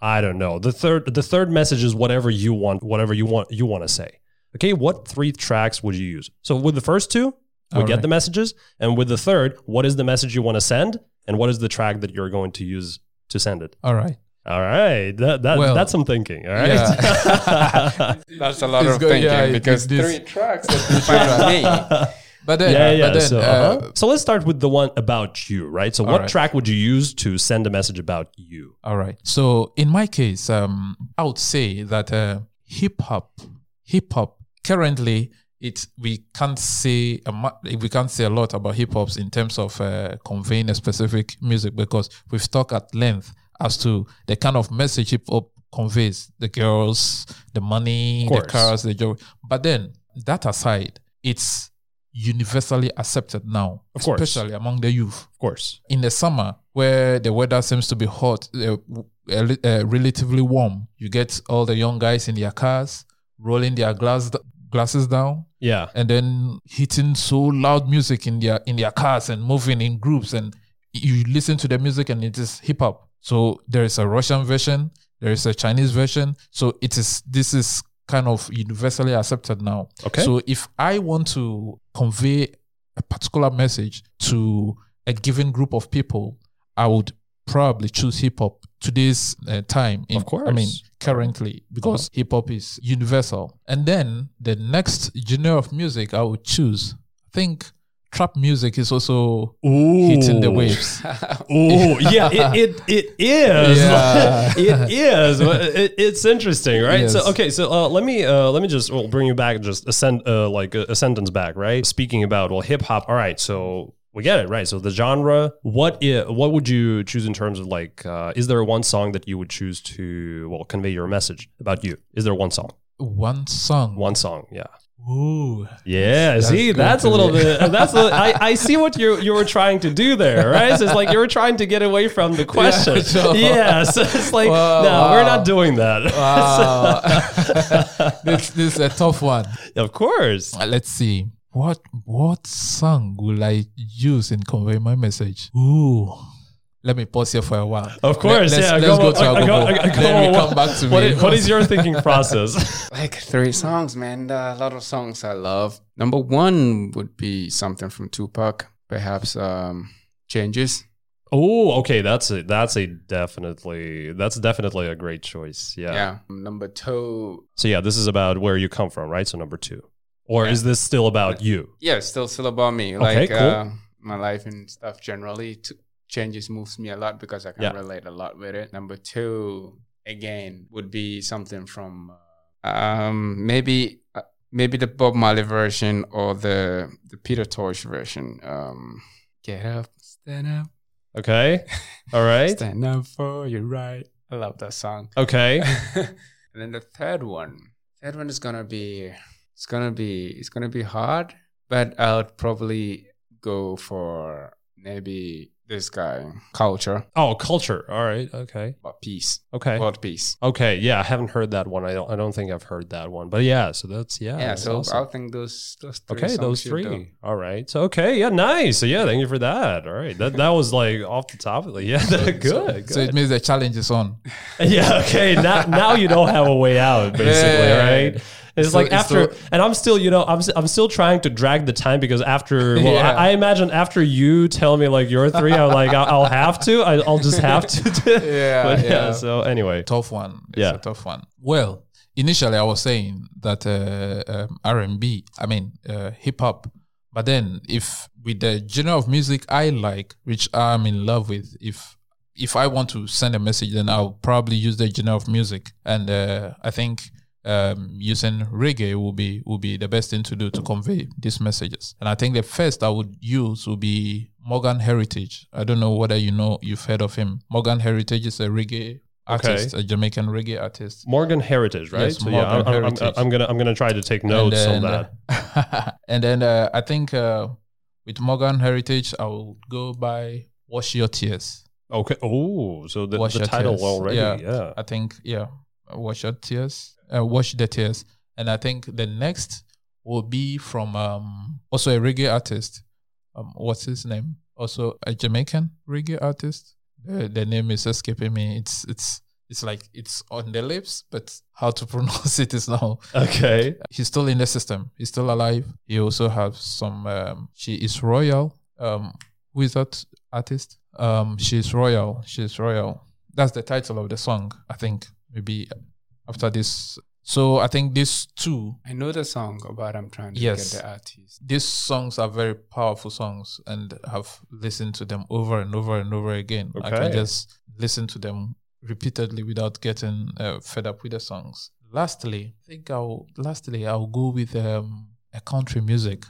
I don't know. The third the third message is whatever you want, whatever you want you want to say. Okay, what three tracks would you use? So with the first two, we All get right. the messages, and with the third, what is the message you want to send, and what is the track that you're going to use to send it? all right All right, that, that Well, that's some thinking. All right. yeah. That's a lot It's of good, thinking yeah, it- because this- three tracks that define me. But then yeah, yeah. but then so, uh, uh-huh. so let's start with the one about you, right? So, what right. track would you use to send a message about you? All right. So in my case, um, I would say that uh, hip hop, hip hop currently it we can't say a we can't say a lot about hip hops in terms of uh, conveying a specific music because we've talked at length as to the kind of message hip hop conveys: the girls, the money, the cars, the joy. But then that aside, it's universally accepted now, Of course. especially among the youth Of course. in the summer where the weather seems to be hot, uh, uh, uh, relatively warm, you get all the young guys in their cars rolling their glass glasses down Yeah. and then hitting so loud music in their in their cars and moving in groups and you listen to the music and it is hip hop. So there is a Russian version, there is a Chinese version. So it is this is kind of universally accepted now. Okay. So if I want to convey a particular message to a given group of people, I would probably choose hip hop today's uh, time. In, Of course. I mean, currently because hip hop is universal. And then the next genre of music I would choose, I think trap music is also Ooh. hitting the waves. Oh yeah, it, it it is. Yeah. it is. It, it's interesting, right? So okay, so uh, let me uh, let me just well, bring you back just a sent uh, like a, a sentence back, right? Speaking about well hip hop. All right, so we get it, right? So the genre. What i- what would you choose in terms of like? Uh, is there one song that you would choose to well convey your message about you? Is there one song? One song. One song, yeah. Ooh. Yeah, That's see, good that's a little bit. That's a, I, I see what you you were trying to do there, right? So it's like you were trying to get away from the question. Yeah, sure. so it's like Wow, no, we're not doing that. Wow. this, this is a tough one. of course. Uh, Let's see. What what song will I use in conveying my message? Ooh. Let me pause here for a while. Of course, Let, us yeah. let's go, to uh, our go- Google. uh, Then we come back to what me. is- what is your thinking process? like three songs, man. A lot of songs I love. Number one would be something from Tupac, perhaps um, Changes. oh, okay, that's a that's a definitely that's definitely a great choice. Yeah. Yeah. Number two, So yeah, this is about where you come from, right? So number two, or Yeah. is this still about you? yeah, still still about me. Okay, like cool. uh, my life and stuff generally. T- changes moves me a lot because I can Yeah. relate a lot with it. Number two, again, would be something from uh, um maybe uh, maybe the Bob Marley version or the the Peter Tosh version. Um, get up, stand up, Okay. All right. stand up for your right. I love that song. Okay. and then the third one, third one is gonna be it's gonna be it's gonna be hard, but I'll probably go for maybe this guy, culture, Oh, culture. All right. Okay. but peace, Okay. world peace. Okay, yeah, I haven't heard that one. I don't. I don't think I've heard that one. But yeah, so that's yeah. Yeah, that's so awesome. I think those those three okay, songs those three. do. All right. So okay, yeah, nice. So yeah, thank you for that. All right, that that was like off the top of it. Yeah, good. good. So it means the challenge is on. yeah. Okay. Now now you don't have a way out, basically, Yeah. right? It's So like it's after, and I'm still, you know, I'm I'm still trying to drag the time because after, well, Yeah. I, I imagine after you tell me like your three, I'm like I'll, I'll have to, I, I'll just have to. Yeah, but yeah. yeah. So anyway, Tough one. It's Yeah. a tough one. Well, initially I was saying that uh, um, R&B, I mean uh, hip hop, but then if with the genre of music I like, which I'm in love with, if if I want to send a message, then I'll probably use the genre of music, and uh, I think um, using reggae will be will be the best thing to do to convey these messages. And I think the first I would use would be Morgan Heritage. I don't know whether you know you've heard of him. Morgan Heritage is a reggae artist, a Jamaican reggae artist. Morgan Heritage, right? Yes, so yeah, Morgan I'm, I'm- I'm gonna I'm gonna try to take notes on and that. and then uh, I think uh, with Morgan Heritage, I will go by Wash Your Tears. Okay. Oh, so the, the title Tears. already. Yeah. Yeah. I think, yeah, Wash Your Tears, uh, Wash the Tears. And I think the next will be from um, also a reggae artist. Um, what's his name? Also a Jamaican reggae artist. The, the name is escaping me. It's it's it's like it's on the lips, but how to pronounce it is now Okay. he's still in the system. He's still alive. He also has some. Um, she is royal. Um, who is that artist? Um, she's royal. She's royal. That's the title of the song. I think maybe after this. So I think these two, I know the song, but I'm trying to Yes. get the artist. these songs are very powerful songs, and I've listened to them over and over and over again. I can just listen to them repeatedly without getting uh, fed up with the songs. Lastly, I think I'll lastly I'll go with um a country music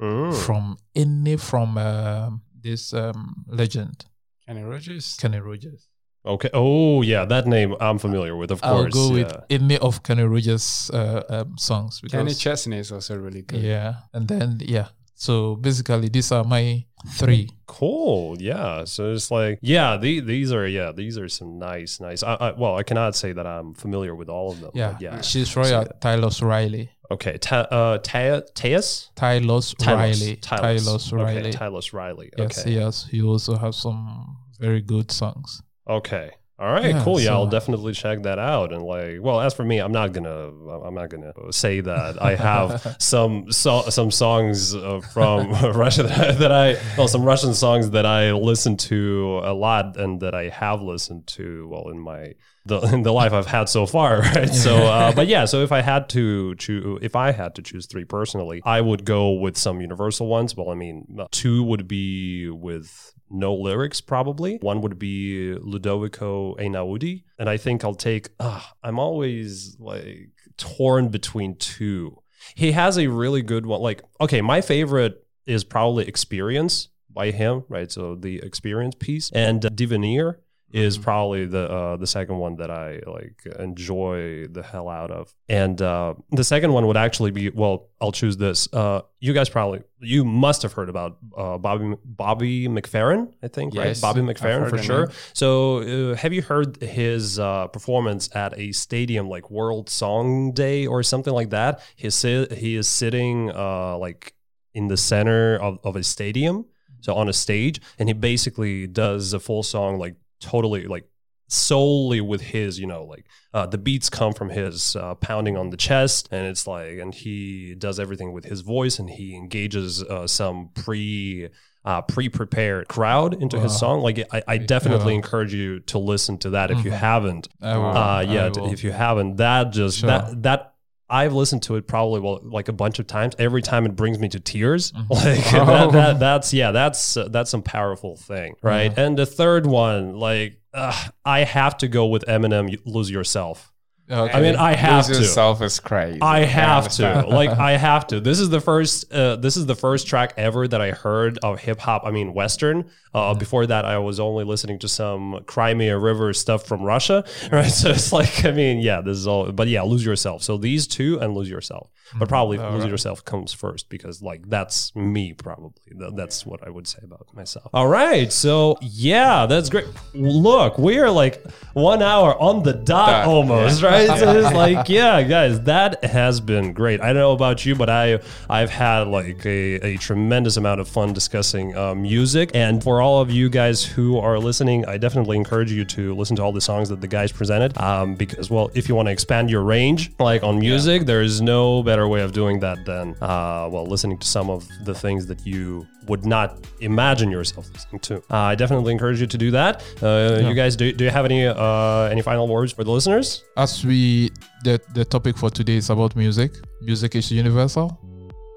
Mm. from any from um this um, legend, Kenny Rogers. Kenny Rogers. Okay. Oh, yeah, that name I'm familiar with, of I'll course. go with yeah. any of Kenny Rogers' uh, um, songs. Kenny Because, Chesney is also really good. yeah, and then yeah. So basically, these are my three. Cool. Yeah. So it's like, yeah, the, these are, yeah, these are some nice, nice. I, I, well, I cannot say that I'm familiar with all of them. Yeah, but yeah. she's Royal Tarrus Riley. Okay. Ta- uh, Ta- Teus? Tarrus Riley. Tarrus Riley. Okay. Tarrus Riley. Yes, Okay. yes. He also has some very good songs. Okay. All right, Yeah, cool. Yeah, I'll definitely check that out. And like, well, as for me, I'm not gonna, I'm not gonna say that I have some so, some songs uh, from Russia that I, that I, well, some Russian songs that I listen to a lot and that I have listened to, well, in my the in the life I've had so far, right? So, uh, but yeah, so if I had to choose, if I had to choose three personally, I would go with some universal ones. Well, I mean, two would be with no lyrics probably. One would be Ludovico Einaudi, and I think I'll take. Uh, I'm always like torn between two. He has a really good one. Like, okay, my favorite is probably Experience by him, right? So the Experience piece and uh, Divenire is Mhm. probably the uh, the second one that I like enjoy the hell out of. And uh, the second one would actually be well, I'll choose this. Uh, you guys probably you must have heard about uh, Bobby Bobby McFerrin, I think, right? Bobby McFerrin for sure. So uh, have you heard his uh, performance at a stadium like World Song Day or something like that? He si- he is sitting uh, like in the center of, of a stadium, so on a stage, and he basically does a full song like totally like solely with his you know like uh, the beats come from his uh, pounding on the chest and it's like and he does everything with his voice and he engages uh, some pre uh, pre-prepared crowd into his song like i, I definitely Yeah. encourage you to listen to that if you Mhm. haven't uh, yeah I d- will. if you haven't that just Sure. that that I've listened to it probably well like a bunch of times. Every time it brings me to tears. Mhm. Like Oh. that, that, that's yeah, that's uh, that's some powerful thing, right? Yeah. And the third one, like uh, I have to go with Eminem, "Lose Yourself." Okay. I mean, I have to Lose to. yourself is crazy. I have to. Like I have to. This is the first uh, this is the first track ever that I heard of hip hop, I mean western. Uh, before that I was only listening to some Crimea River stuff from Russia, right? So it's like I mean, yeah, this is all but yeah, lose yourself. So these two and lose yourself. But probably All lose right. yourself comes first because like that's me probably. That's what I would say about myself. All right. So yeah, that's great. Look, we are like 1 hour on the dot Dot, almost, right? So it's like, yeah, guys, that has been great. I don't know about you, but I I've had like a, a tremendous amount of fun discussing uh, music. And for all of you guys who are listening, I definitely encourage you to listen to all the songs that the guys presented. Um, because well, if you want to expand your range, like on music, there is no better way of doing that than uh, well, listening to some of the things that you would not imagine yourself listening to. Uh, I definitely encourage you to do that. Uh, You guys, do, do you have any uh, any final words for the listeners? as we the the topic for today is about music. Music is universal.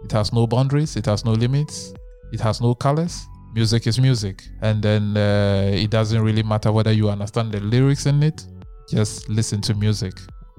It has no boundaries. It has no limits. It has no colors. Music is music, and then uh, it doesn't really matter whether you understand the lyrics in it. Just listen to music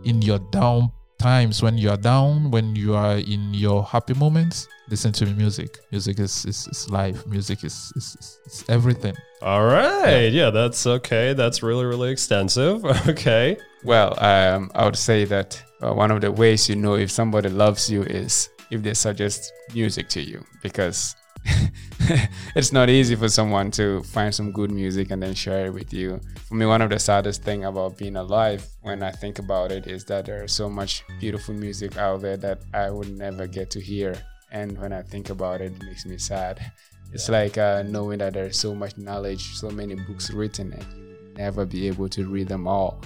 in your down times when you are down, when you are in your happy moments. Listen to music. Music is is, is life. Music is, is, is, is everything. All right. Yeah. that's okay. That's really, really extensive. Okay. Well, um, I would say that uh, one of the ways you know if somebody loves you is if they suggest music to you, because it's not easy for someone to find some good music and then share it with you. For me, one of the saddest thing about being alive, when I think about it, is that there's so much beautiful music out there that I would never get to hear. And when I think about it, it makes me sad. It's like uh, knowing that there's so much knowledge, so many books written, and you never be able to read them all.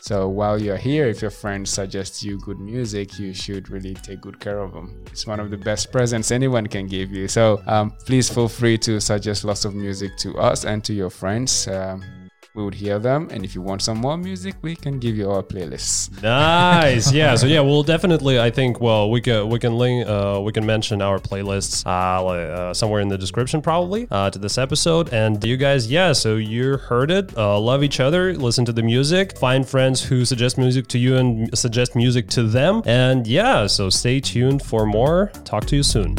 So while you're here, if your friends suggest you good music, you should really take good care of them. It's one of the best presents anyone can give you. So um, please feel free to suggest lots of music to us and to your friends. Um, we would hear them. And if you want some more music, we can give you our playlists. Nice. Yeah. So yeah, we'll definitely. I think. Well, we can we can link. Uh, we can mention our playlists uh, uh, somewhere in the description probably uh, to this episode. And you guys, yeah. So you heard it. Uh, love each other. Listen to the music. Find friends who suggest music to you and suggest music to them. And yeah. So stay tuned for more. Talk to you soon.